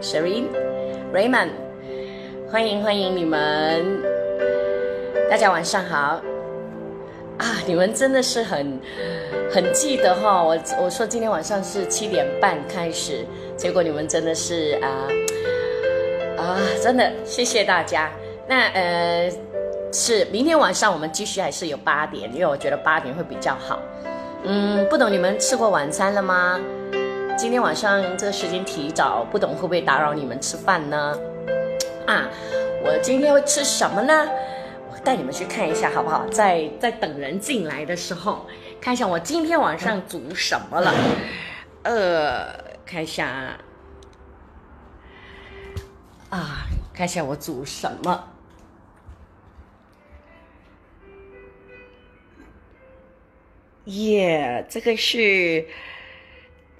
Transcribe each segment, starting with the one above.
Sherry、Raymond，欢迎欢迎你们，大家晚上好啊！你们真的是很很记得哈，我我说今天晚上是七点半开始，结果你们真的是啊啊，真的谢谢大家。那呃是明天晚上我们继续还是有八点，因为我觉得八点会比较好。嗯，不懂你们吃过晚餐了吗？今天晚上这个时间提早，不懂会不会打扰你们吃饭呢？啊，我今天会吃什么呢？我带你们去看一下好不好？在在等人进来的时候，看一下我今天晚上煮什么了。呃，看一下啊，看一下我煮什么。耶，这个是。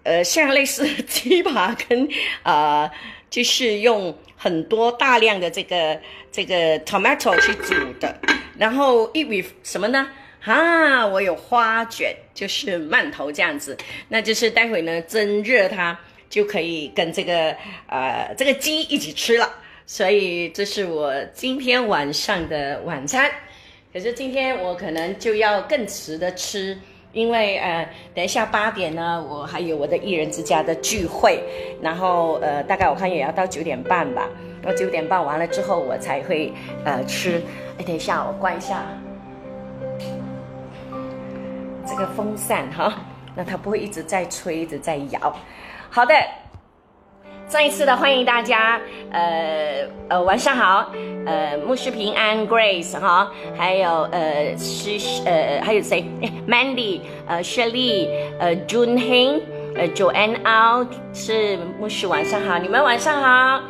呃，像类似鸡扒跟啊，就是用很多大量的这个这个 tomato 去煮的，然后一尾什么呢？啊，我有花卷，就是馒头这样子，那就是待会呢蒸热它就可以跟这个呃这个鸡一起吃了，所以这是我今天晚上的晚餐。可是今天我可能就要更迟的吃。因为呃，等一下八点呢，我还有我的艺人之家的聚会，然后呃，大概我看也要到九点半吧。那九点半完了之后，我才会呃吃。哎，等一下，我关一下这个风扇哈，那它不会一直在吹，一直在摇。好的。再一次的欢迎大家，呃呃晚上好，呃牧师平安 Grace 哈，还有呃是呃还有谁 Mandy 呃 Shelly 呃 June Hing 呃 Joanne O 是牧师晚上好，你们晚上好，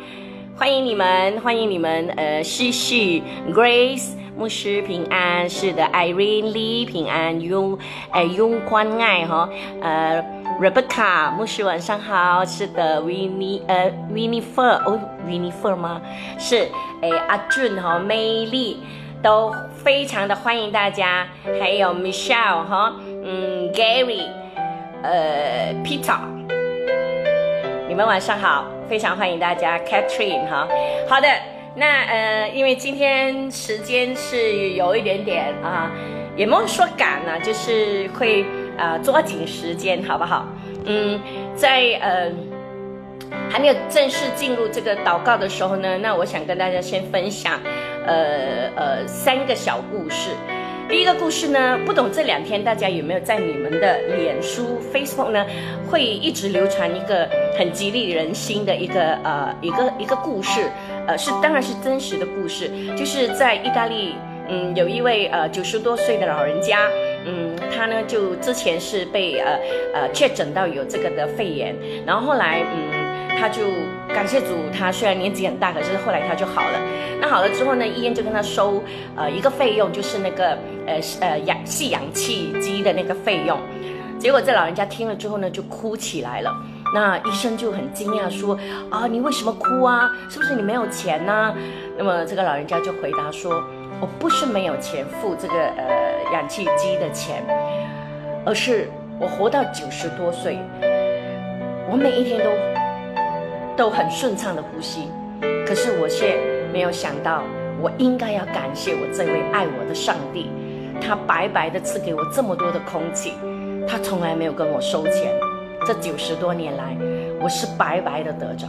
欢迎你们欢迎你们呃西西 Grace 牧师平安是的 Irene Lee 平安用哎用关爱哈呃。Rebecca，牧师晚上好。是的，Winnie，呃，Winnie Fur，哦，Winnie Fur 吗？是，哎，阿俊哈，美丽，都非常的欢迎大家。还有 Michelle 哈，嗯，Gary，呃，Peter，你们晚上好，非常欢迎大家。Catherine 哈，好的，那呃，因为今天时间是有一点点啊，也没有说赶呢，就是会。啊，抓紧时间，好不好？嗯，在呃还没有正式进入这个祷告的时候呢，那我想跟大家先分享，呃呃三个小故事。第一个故事呢，不懂这两天大家有没有在你们的脸书 Facebook 呢，会一直流传一个很激励人心的一个呃一个一个故事，呃是当然是真实的故事，就是在意大利。嗯，有一位呃九十多岁的老人家，嗯，他呢就之前是被呃呃确诊到有这个的肺炎，然后后来嗯他就感谢主，他虽然年纪很大，可是后来他就好了。那好了之后呢，医院就跟他收呃一个费用，就是那个呃呃氧吸氧气机的那个费用。结果这老人家听了之后呢，就哭起来了。那医生就很惊讶说啊，你为什么哭啊？是不是你没有钱呢？那么这个老人家就回答说。我不是没有钱付这个呃氧气机的钱，而是我活到九十多岁，我每一天都都很顺畅的呼吸，可是我却没有想到，我应该要感谢我这位爱我的上帝，他白白的赐给我这么多的空气，他从来没有跟我收钱，这九十多年来，我是白白的得着。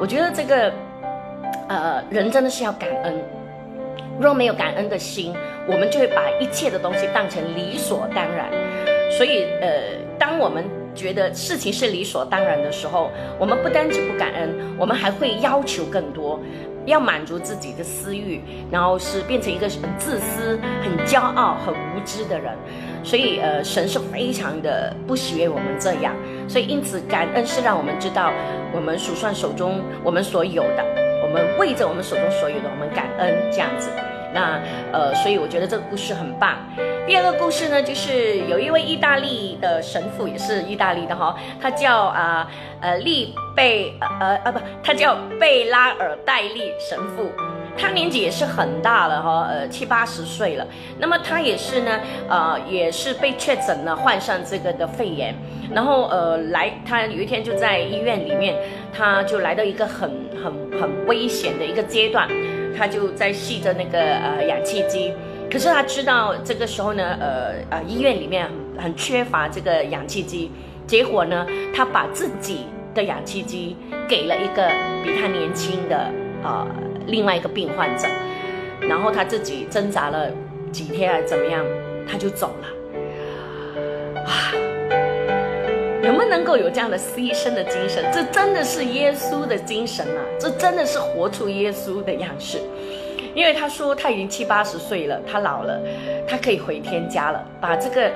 我觉得这个呃人真的是要感恩。若没有感恩的心，我们就会把一切的东西当成理所当然。所以，呃，当我们觉得事情是理所当然的时候，我们不单止不感恩，我们还会要求更多，要满足自己的私欲，然后是变成一个很自私、很骄傲、很无知的人。所以，呃，神是非常的不喜悦我们这样。所以，因此，感恩是让我们知道，我们数算手中我们所有的，我们为着我们手中所有的，我们感恩这样子。那呃，所以我觉得这个故事很棒。第二个故事呢，就是有一位意大利的神父，也是意大利的哈，他叫啊呃利贝呃呃不，他叫贝拉尔戴利神父。他年纪也是很大了哈，呃七八十岁了。那么他也是呢，呃也是被确诊了患上这个的肺炎，然后呃来他有一天就在医院里面，他就来到一个很很很危险的一个阶段，他就在吸着那个呃氧气机，可是他知道这个时候呢，呃呃医院里面很缺乏这个氧气机，结果呢他把自己的氧气机给了一个比他年轻的呃。另外一个病患者，然后他自己挣扎了几天还怎么样，他就走了。啊，能不能够有这样的牺牲的精神？这真的是耶稣的精神啊！这真的是活出耶稣的样式。因为他说他已经七八十岁了，他老了，他可以回天家了，把这个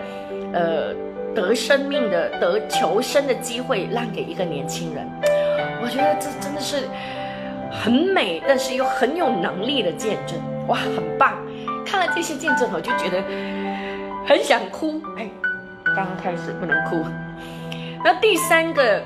呃得生命的、得求生的机会让给一个年轻人。我觉得这真的是。很美，但是又很有能力的见证，哇，很棒！看了这些见证，我就觉得很想哭。哎，刚刚开始不能哭。那第三个，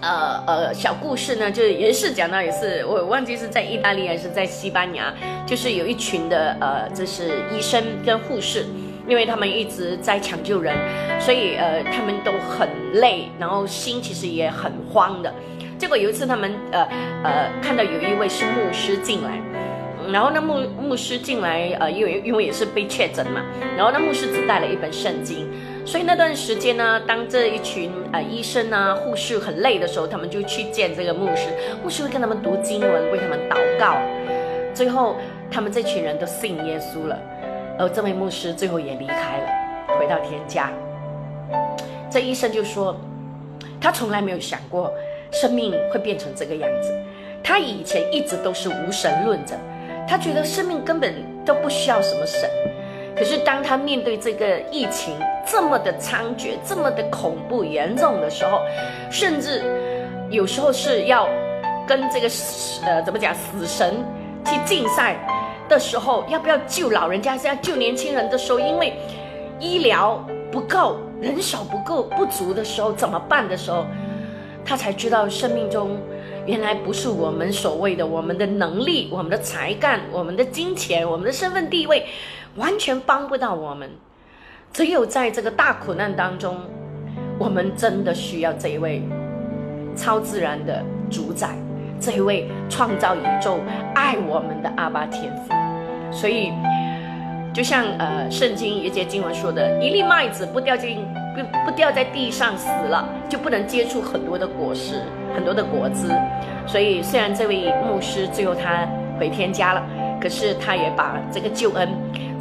呃呃，小故事呢，就是也是讲到，也是我忘记是在意大利还是在西班牙，就是有一群的呃，这是医生跟护士，因为他们一直在抢救人，所以呃，他们都很累，然后心其实也很慌的。结果有一次，他们呃呃看到有一位是牧师进来，然后那牧牧师进来，呃，因为因为也是被确诊嘛，然后那牧师只带了一本圣经，所以那段时间呢，当这一群呃医生啊护士很累的时候，他们就去见这个牧师，牧师会跟他们读经文，为他们祷告，最后他们这群人都信耶稣了，而这位牧师最后也离开了，回到天家。这医生就说，他从来没有想过。生命会变成这个样子，他以前一直都是无神论者，他觉得生命根本都不需要什么神。可是当他面对这个疫情这么的猖獗、这么的恐怖严重的时候，甚至有时候是要跟这个呃怎么讲死神去竞赛的时候，要不要救老人家，是要救年轻人的时候，因为医疗不够、人手不够不足的时候，怎么办的时候？他才知道，生命中原来不是我们所谓的我们的能力、我们的才干、我们的金钱、我们的身份地位，完全帮不到我们。只有在这个大苦难当中，我们真的需要这一位超自然的主宰，这一位创造宇宙、爱我们的阿巴天父。所以，就像呃，圣经一节经文说的：“一粒麦子不掉进。”不不掉在地上死了，就不能结出很多的果实，很多的果子。所以虽然这位牧师最后他回天家了，可是他也把这个救恩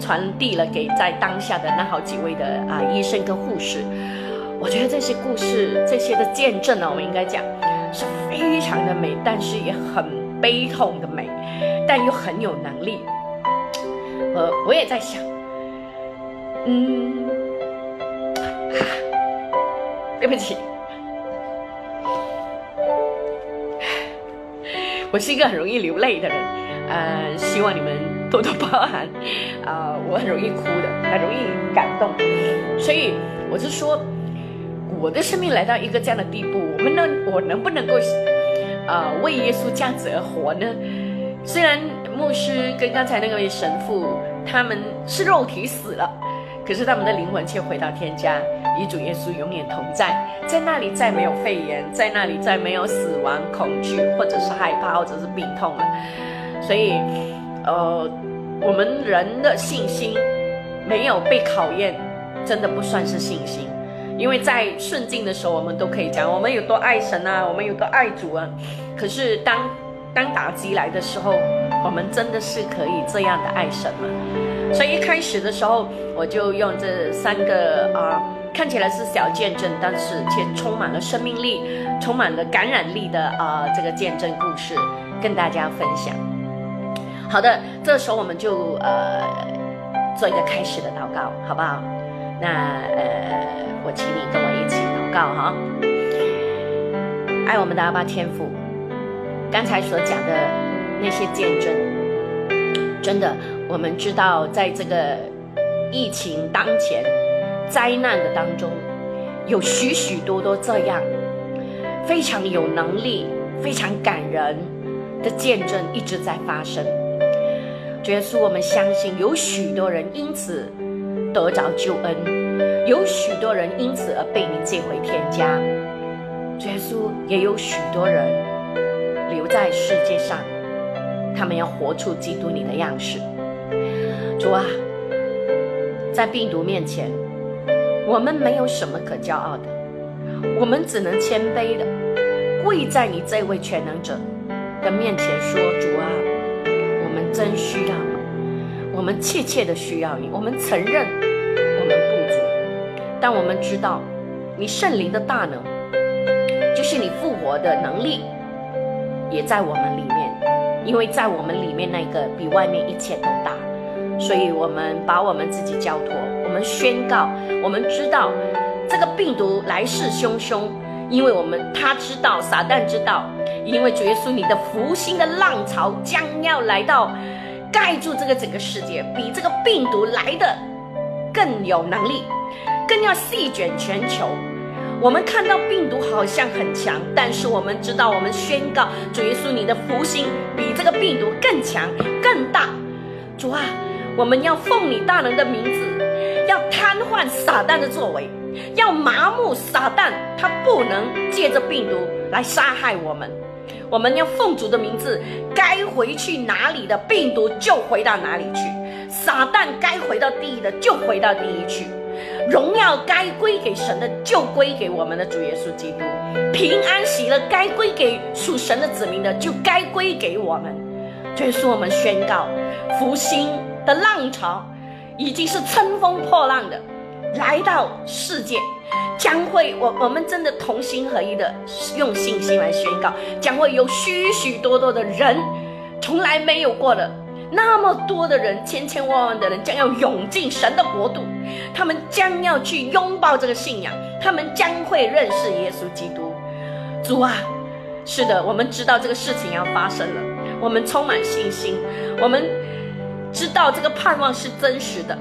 传递了给在当下的那好几位的啊医生跟护士。我觉得这些故事、这些的见证呢，我应该讲是非常的美，但是也很悲痛的美，但又很有能力。呃，我也在想，嗯。对不起，我是一个很容易流泪的人，呃，希望你们多多包涵。啊，我很容易哭的，很容易感动，所以我就说，我的生命来到一个这样的地步，我们能，我能不能够，啊，为耶稣这样子而活呢？虽然牧师跟刚才那位神父他们是肉体死了。可是他们的灵魂却回到天家，与主耶稣永远同在，在那里再没有肺炎，在那里再没有死亡、恐惧，或者是害怕，或者是病痛了。所以，呃，我们人的信心没有被考验，真的不算是信心，因为在顺境的时候，我们都可以讲我们有多爱神啊，我们有多爱主啊。可是当当打击来的时候，我们真的是可以这样的爱神吗？所以一开始的时候，我就用这三个啊，看起来是小见证，但是却充满了生命力、充满了感染力的啊，这个见证故事跟大家分享。好的，这时候我们就呃做一个开始的祷告，好不好？那呃，我请你跟我一起祷告哈。爱我们的阿爸天父，刚才所讲的那些见证，真的。我们知道，在这个疫情当前、灾难的当中，有许许多多这样非常有能力、非常感人的见证一直在发生。耶稣，我们相信有许多人因此得着救恩，有许多人因此而被你接回天家。耶稣，也有许多人留在世界上，他们要活出基督你的样式。主啊，在病毒面前，我们没有什么可骄傲的，我们只能谦卑的跪在你这位全能者的面前说：“主啊，真需要你，我们切切的需要你。我们承认我们不足，但我们知道你圣灵的大能，就是你复活的能力，也在我们里面，因为在我们里面那个比外面一切都大。”所以，我们把我们自己交托，我们宣告，我们知道这个病毒来势汹汹，因为我们他知道，撒旦知道，因为主耶稣，你的福星的浪潮将要来到，盖住这个整个世界，比这个病毒来的更有能力，更要席卷全球。我们看到病毒好像很强，但是我们知道，我们宣告，主耶稣，你的福星比这个病毒更强、更大。主啊！我们要奉你大能的名字，要瘫痪撒旦的作为，要麻木撒旦，他不能借着病毒来杀害我们。我们要奉主的名字，该回去哪里的病毒就回到哪里去，撒旦该回到地狱的就回到地狱去，荣耀该归给神的就归给我们的主耶稣基督，平安喜乐该归给属神的子民的就该归给我们。这是我们宣告福星。的浪潮已经是乘风破浪的来到世界，将会我我们真的同心合一的用信心来宣告，将会有许许多多的人从来没有过的那么多的人，千千万万的人将要涌进神的国度，他们将要去拥抱这个信仰，他们将会认识耶稣基督。主啊，是的，我们知道这个事情要发生了，我们充满信心，我们。知道这个盼望是真实的，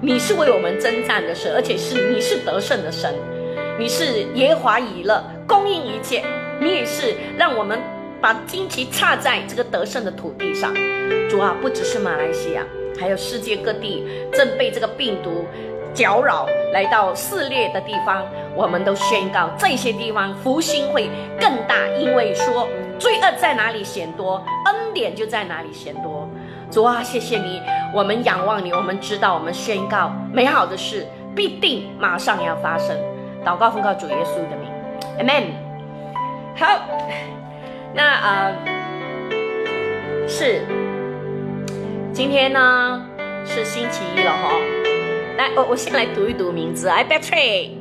你是为我们征战的神，而且是你是得胜的神，你是耶华以勒供应一切，你也是让我们把旌旗插在这个得胜的土地上。主啊，不只是马来西亚，还有世界各地正被这个病毒搅扰，来到肆虐的地方，我们都宣告这些地方福星会更大，因为说罪恶在哪里显多，恩典就在哪里显多。主啊，谢谢你，我们仰望你，我们知道，我们宣告美好的事必定马上要发生。祷告奉告主耶稣的名，Amen。好，那啊是今天呢是星期一了哈。来，我我先来读一读名字，I betray。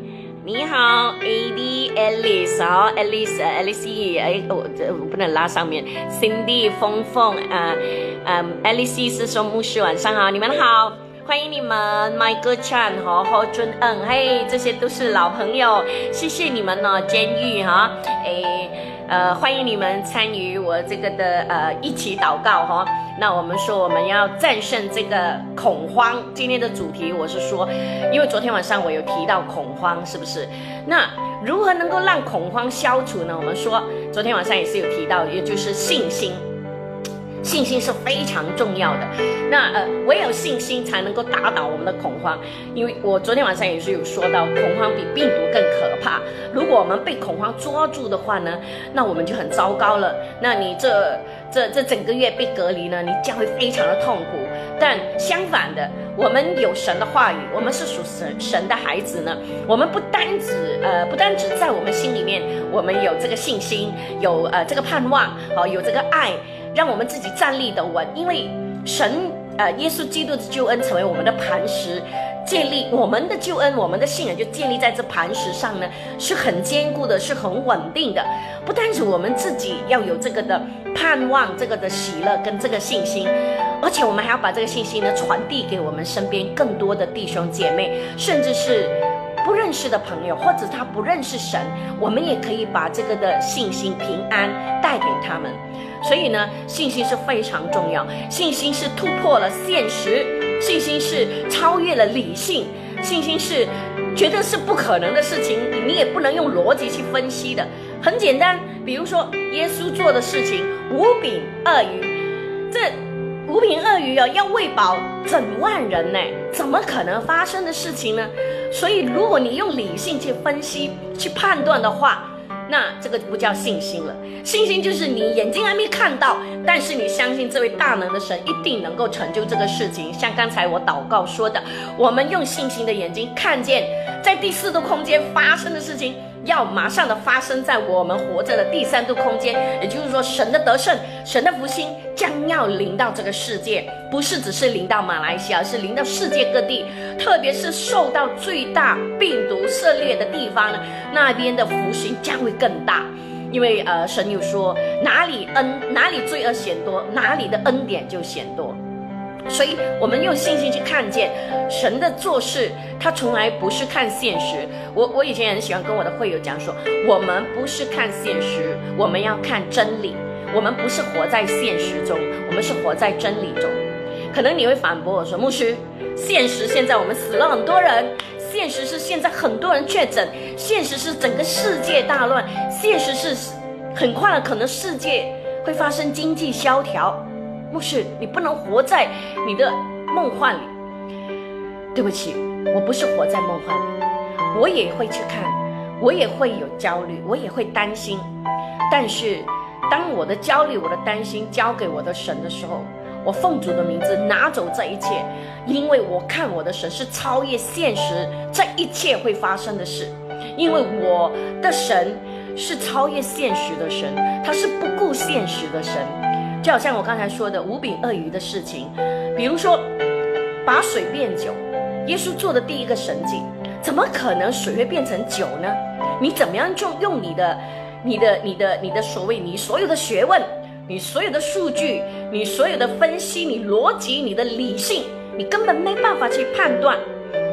你好，A D Alice，哦，Alice，Alice，哎，我这我不能拉上面，Cindy，峰峰，啊，嗯，Alice 是说牧师晚上好，你们好，欢迎你们，Michael Chan 和何尊恩，嘿，这些都是老朋友，谢谢你们哦，监狱哈，哎。呃，欢迎你们参与我这个的呃一起祷告哈。那我们说我们要战胜这个恐慌。今天的主题我是说，因为昨天晚上我有提到恐慌，是不是？那如何能够让恐慌消除呢？我们说昨天晚上也是有提到，也就是信心。信心是非常重要的，那呃，唯有信心才能够打倒我们的恐慌。因为我昨天晚上也是有说到，恐慌比病毒更。我们被恐慌抓住的话呢，那我们就很糟糕了。那你这这这整个月被隔离呢，你将会非常的痛苦。但相反的，我们有神的话语，我们是属神神的孩子呢。我们不单只呃，不单只在我们心里面，我们有这个信心，有呃这个盼望，好有这个爱。让我们自己站立的稳，因为神，呃，耶稣基督的救恩成为我们的磐石，建立我们的救恩，我们的信仰就建立在这磐石上呢，是很坚固的，是很稳定的。不单是我们自己要有这个的盼望，这个的喜乐跟这个信心，而且我们还要把这个信心呢传递给我们身边更多的弟兄姐妹，甚至是不认识的朋友，或者他不认识神，我们也可以把这个的信心平安带给他们。所以呢，信心是非常重要。信心是突破了现实，信心是超越了理性，信心是觉得是不可能的事情，你也不能用逻辑去分析的。很简单，比如说耶稣做的事情，五饼二鱼，这五饼鳄鱼哦，要喂饱整万人呢，怎么可能发生的事情呢？所以，如果你用理性去分析、去判断的话，那这个不叫信心了。信心就是你眼睛还没看到，但是你相信这位大能的神一定能够成就这个事情。像刚才我祷告说的，我们用信心的眼睛看见，在第四度空间发生的事情。要马上的发生在我们活着的第三度空间，也就是说，神的得胜、神的福星将要临到这个世界，不是只是临到马来西亚，而是临到世界各地，特别是受到最大病毒涉猎的地方呢，那边的福星将会更大，因为呃，神有说哪里恩哪里罪恶显多，哪里的恩典就显多。所以，我们用信心去看见神的做事，他从来不是看现实。我我以前很喜欢跟我的会友讲说，我们不是看现实，我们要看真理。我们不是活在现实中，我们是活在真理中。可能你会反驳我说，牧师，现实现在我们死了很多人，现实是现在很多人确诊，现实是整个世界大乱，现实是很快了，可能世界会发生经济萧条。牧师，你不能活在你的梦幻里。对不起，我不是活在梦幻里，我也会去看，我也会有焦虑，我也会担心。但是，当我的焦虑、我的担心交给我的神的时候，我奉主的名字拿走这一切，因为我看我的神是超越现实这一切会发生的事，因为我的神是超越现实的神，他是不顾现实的神。就好像我刚才说的五饼鳄鱼的事情，比如说把水变酒，耶稣做的第一个神迹，怎么可能水会变成酒呢？你怎么样就用你的、你的、你的、你的所谓你所有的学问、你所有的数据、你所有的分析、你逻辑、你的理性，你根本没办法去判断。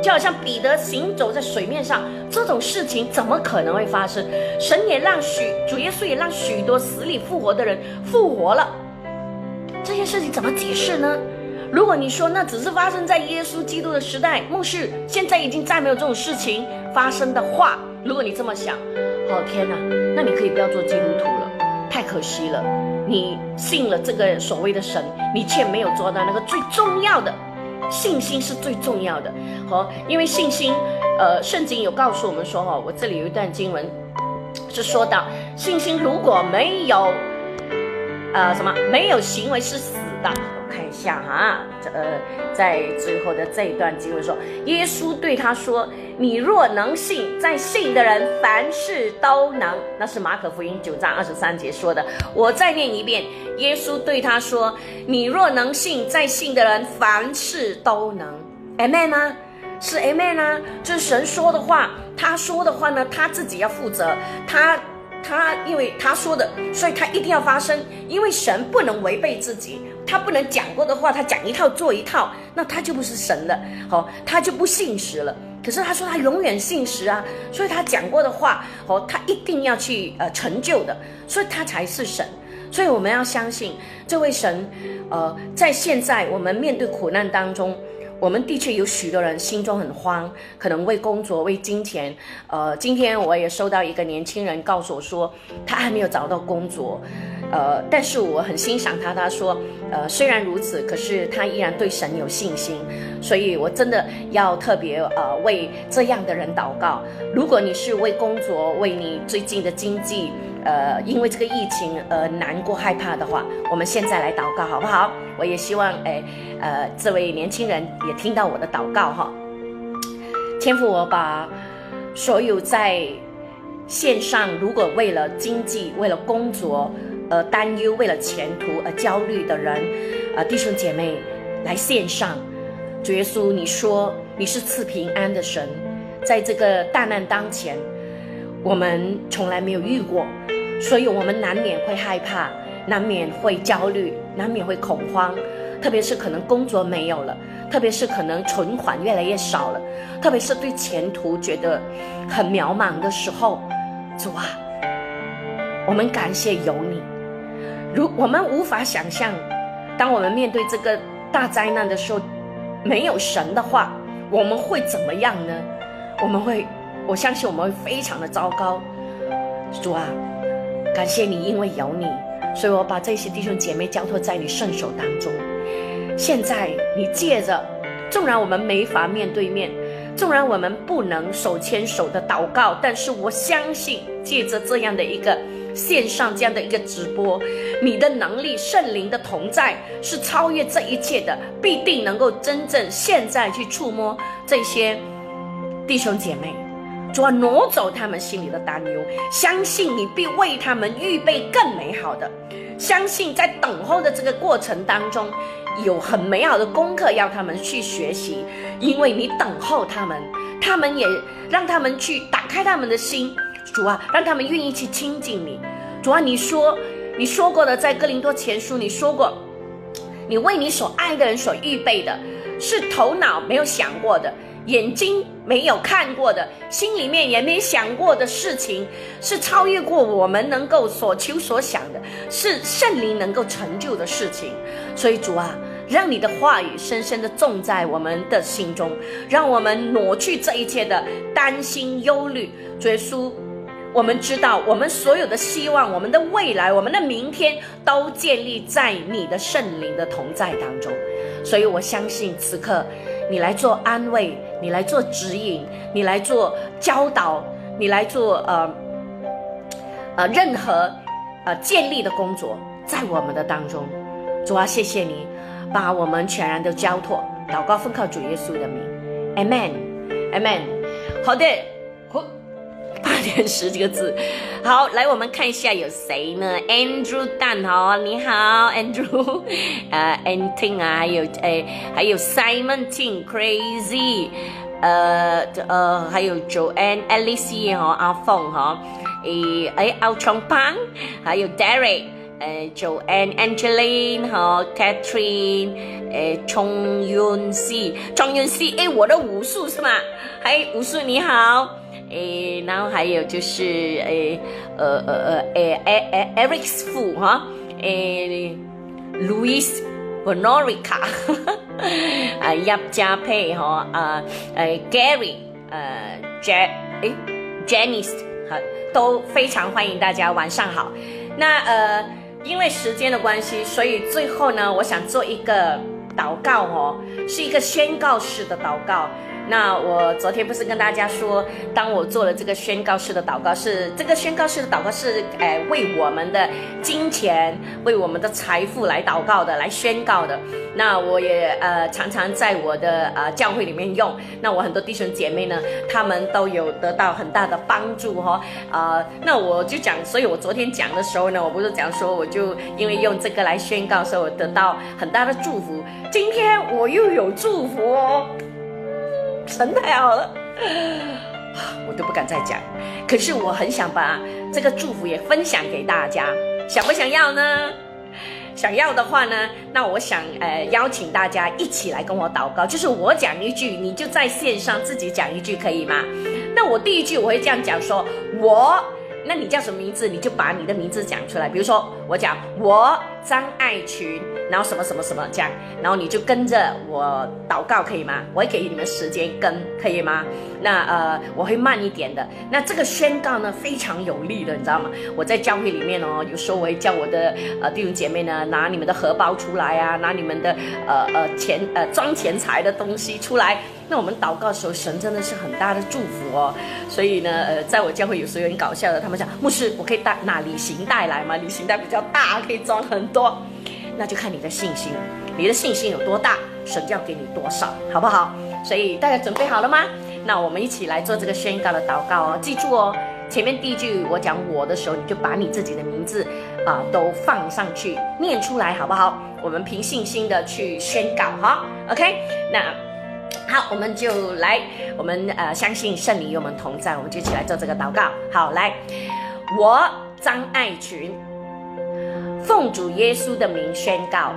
就好像彼得行走在水面上，这种事情怎么可能会发生？神也让许主耶稣也让许多死里复活的人复活了。这些事情怎么解释呢？如果你说那只是发生在耶稣基督的时代，末世现在已经再没有这种事情发生的话，如果你这么想，哦天哪，那你可以不要做基督徒了，太可惜了。你信了这个所谓的神，你却没有做到那个最重要的，信心是最重要的。好，因为信心，呃，圣经有告诉我们说，哈，我这里有一段经文是说到，信心如果没有。呃，什么没有行为是？下哈，这呃，在最后的这一段经文说，耶稣对他说：“你若能信，在信的人凡事都能。”那是马可福音九章二十三节说的。我再念一遍，耶稣对他说：“你若能信，在信的人凡事都能。” Amen 吗？是 Amen 啊，这神说的话。他说的话呢，他自己要负责。他。他因为他说的，所以他一定要发生。因为神不能违背自己，他不能讲过的话，他讲一套做一套，那他就不是神了。好，他就不信实了。可是他说他永远信实啊，所以他讲过的话，哦，他一定要去呃成就的，所以他才是神。所以我们要相信这位神，呃，在现在我们面对苦难当中。我们的确有许多人心中很慌，可能为工作、为金钱。呃，今天我也收到一个年轻人告诉我说，他还没有找到工作。呃，但是我很欣赏他。他说，呃，虽然如此，可是他依然对神有信心。所以我真的要特别呃为这样的人祷告。如果你是为工作、为你最近的经济，呃，因为这个疫情而难过、害怕的话，我们现在来祷告好不好？我也希望，哎，呃，这位年轻人也听到我的祷告哈。天父，我把所有在线上如果为了经济、为了工作而担忧、为了前途而焦虑的人，啊，弟兄姐妹来线上，主耶稣，你说你是赐平安的神，在这个大难当前，我们从来没有遇过。所以，我们难免会害怕，难免会焦虑，难免会恐慌。特别是可能工作没有了，特别是可能存款越来越少了，特别是对前途觉得很渺茫的时候，主啊，我们感谢有你。如我们无法想象，当我们面对这个大灾难的时候，没有神的话，我们会怎么样呢？我们会，我相信我们会非常的糟糕。主啊。感谢你，因为有你，所以我把这些弟兄姐妹交托在你圣手当中。现在你借着，纵然我们没法面对面，纵然我们不能手牵手的祷告，但是我相信借着这样的一个线上这样的一个直播，你的能力、圣灵的同在是超越这一切的，必定能够真正现在去触摸这些弟兄姐妹。主要挪走他们心里的担忧，相信你必为他们预备更美好的，相信在等候的这个过程当中，有很美好的功课要他们去学习，因为你等候他们，他们也让他们去打开他们的心，主啊，让他们愿意去亲近你。主啊，你说你说过的，在哥林多前书你说过，你为你所爱的人所预备的，是头脑没有想过的。眼睛没有看过的，心里面也没想过的事情，是超越过我们能够所求所想的，是圣灵能够成就的事情。所以主啊，让你的话语深深的种在我们的心中，让我们挪去这一切的担心忧虑。主耶稣，我们知道我们所有的希望、我们的未来、我们的明天，都建立在你的圣灵的同在当中。所以我相信此刻。你来做安慰，你来做指引，你来做教导，你来做呃呃任何呃建立的工作，在我们的当中，主啊，谢谢你把我们全然的交托，祷告奉靠主耶稣的名，Amen，Amen。好的，八点十几个字，好，来我们看一下有谁呢？Andrew 蛋哈，你好，Andrew，呃 a n t i n 啊，还有诶，还有 Simon Ting Crazy，呃呃，还有 Joanne Alice 哈，阿凤哈，诶诶，Ao Chong Pang，还有 Derek，诶，Joanne Angeline 和 Catherine，诶，Chong Yun Si，Chong Yun Si，诶，我的武术是吗？嗨，武术你好。诶，然后还有就是诶，呃呃呃，诶诶诶，Eric 夫哈，诶，Louis Bonorica，啊，叶嘉佩哈，啊，诶，Gary，呃，Jan，诶，Janice，好，都非常欢迎大家，晚上好。那呃，因为时间的关系，所以最后呢，我想做一个祷告哦，是一个宣告式的祷告。那我昨天不是跟大家说，当我做了这个宣告式的祷告，是这个宣告式的祷告是，诶，为我们的金钱、为我们的财富来祷告的，来宣告的。那我也呃常常在我的呃教会里面用。那我很多弟兄姐妹呢，他们都有得到很大的帮助哈。啊，那我就讲，所以我昨天讲的时候呢，我不是讲说，我就因为用这个来宣告，所以我得到很大的祝福。今天我又有祝福哦。神太好了，我都不敢再讲。可是我很想把这个祝福也分享给大家，想不想要呢？想要的话呢，那我想呃邀请大家一起来跟我祷告，就是我讲一句，你就在线上自己讲一句，可以吗？那我第一句我会这样讲说，我。那你叫什么名字？你就把你的名字讲出来。比如说，我讲我张爱群，然后什么什么什么这样，然后你就跟着我祷告，可以吗？我会给你们时间跟，可以吗？那呃，我会慢一点的。那这个宣告呢，非常有力的，你知道吗？我在教会里面哦，有时候我会叫我的呃弟兄姐妹呢，拿你们的荷包出来啊，拿你们的呃呃钱呃装钱财的东西出来。那我们祷告的时候，神真的是很大的祝福哦。所以呢，呃，在我教会有时候有点搞笑的，他们讲牧师，我可以带拿旅行袋来吗？旅行袋比较大，可以装很多。那就看你的信心，你的信心有多大，神就要给你多少，好不好？所以大家准备好了吗？那我们一起来做这个宣告的祷告哦。记住哦，前面第一句我讲我的时候，你就把你自己的名字啊都放上去念出来，好不好？我们凭信心的去宣告哈。OK，那。好，我们就来，我们呃相信圣灵与我们同在，我们就一起来做这个祷告。好，来，我张爱群奉主耶稣的名宣告，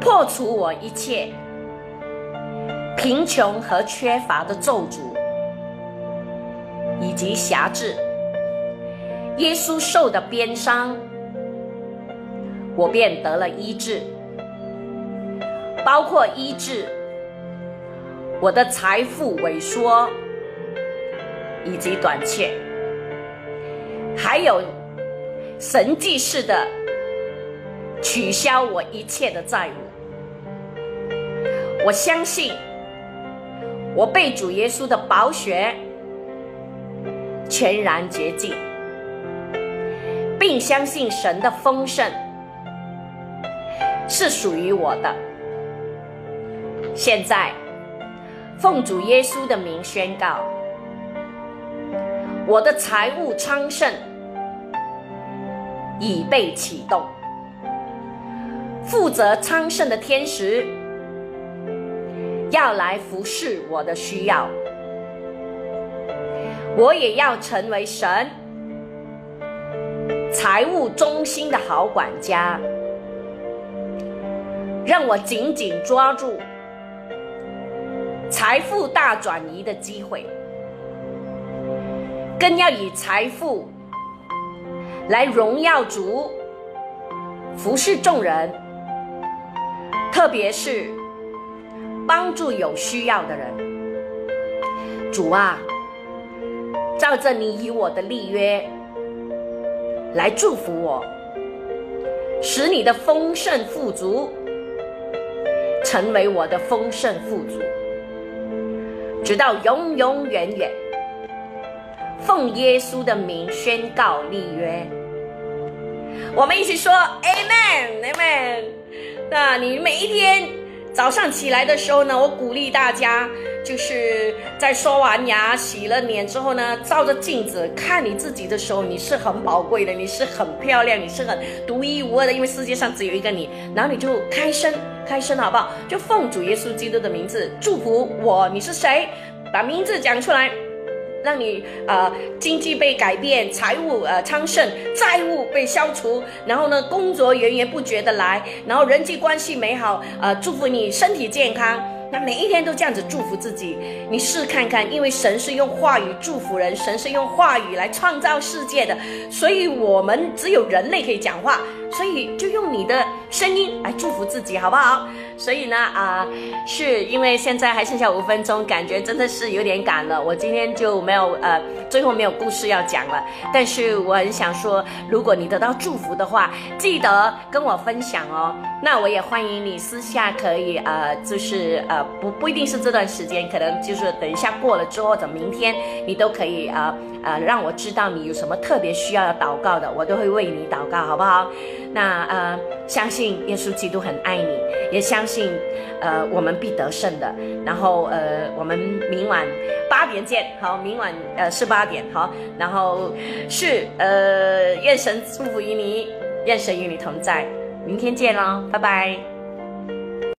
破除我一切贫穷和缺乏的咒诅以及辖制。耶稣受的鞭伤，我便得了医治。包括医治我的财富萎缩以及短缺，还有神迹式的取消我一切的债务。我相信，我被主耶稣的宝血全然洁净，并相信神的丰盛是属于我的。现在，奉主耶稣的名宣告，我的财务昌盛已被启动，负责昌盛的天使。要来服侍我的需要，我也要成为神财务中心的好管家，让我紧紧抓住财富大转移的机会，更要以财富来荣耀主，服侍众人，特别是。帮助有需要的人，主啊，照着你与我的立约来祝福我，使你的丰盛富足成为我的丰盛富足，直到永永远远。奉耶稣的名宣告立约，我们一起说 Amen，Amen。那你每一天。早上起来的时候呢，我鼓励大家，就是在刷完牙、洗了脸之后呢，照着镜子看你自己的时候，你是很宝贵的，你是很漂亮，你是很独一无二的，因为世界上只有一个你。然后你就开声，开声好不好？就奉主耶稣基督的名字祝福我。你是谁？把名字讲出来。让你呃经济被改变，财务呃昌盛，债务被消除，然后呢工作源源不绝的来，然后人际关系美好，呃祝福你身体健康。那每一天都这样子祝福自己，你试看看，因为神是用话语祝福人，神是用话语来创造世界的，所以我们只有人类可以讲话，所以就用你的声音来祝福自己，好不好？所以呢，啊，是因为现在还剩下五分钟，感觉真的是有点赶了。我今天就没有呃，最后没有故事要讲了。但是我很想说，如果你得到祝福的话，记得跟我分享哦。那我也欢迎你私下可以呃，就是呃，不不一定是这段时间，可能就是等一下过了之后，或者明天，你都可以呃呃，让我知道你有什么特别需要祷告的，我都会为你祷告，好不好？那呃，相信耶稣基督很爱你，也相信呃我们必得胜的。然后呃，我们明晚八点见，好，明晚呃是八点，好，然后是呃，愿神祝福于你，愿神与你同在，明天见喽，拜拜。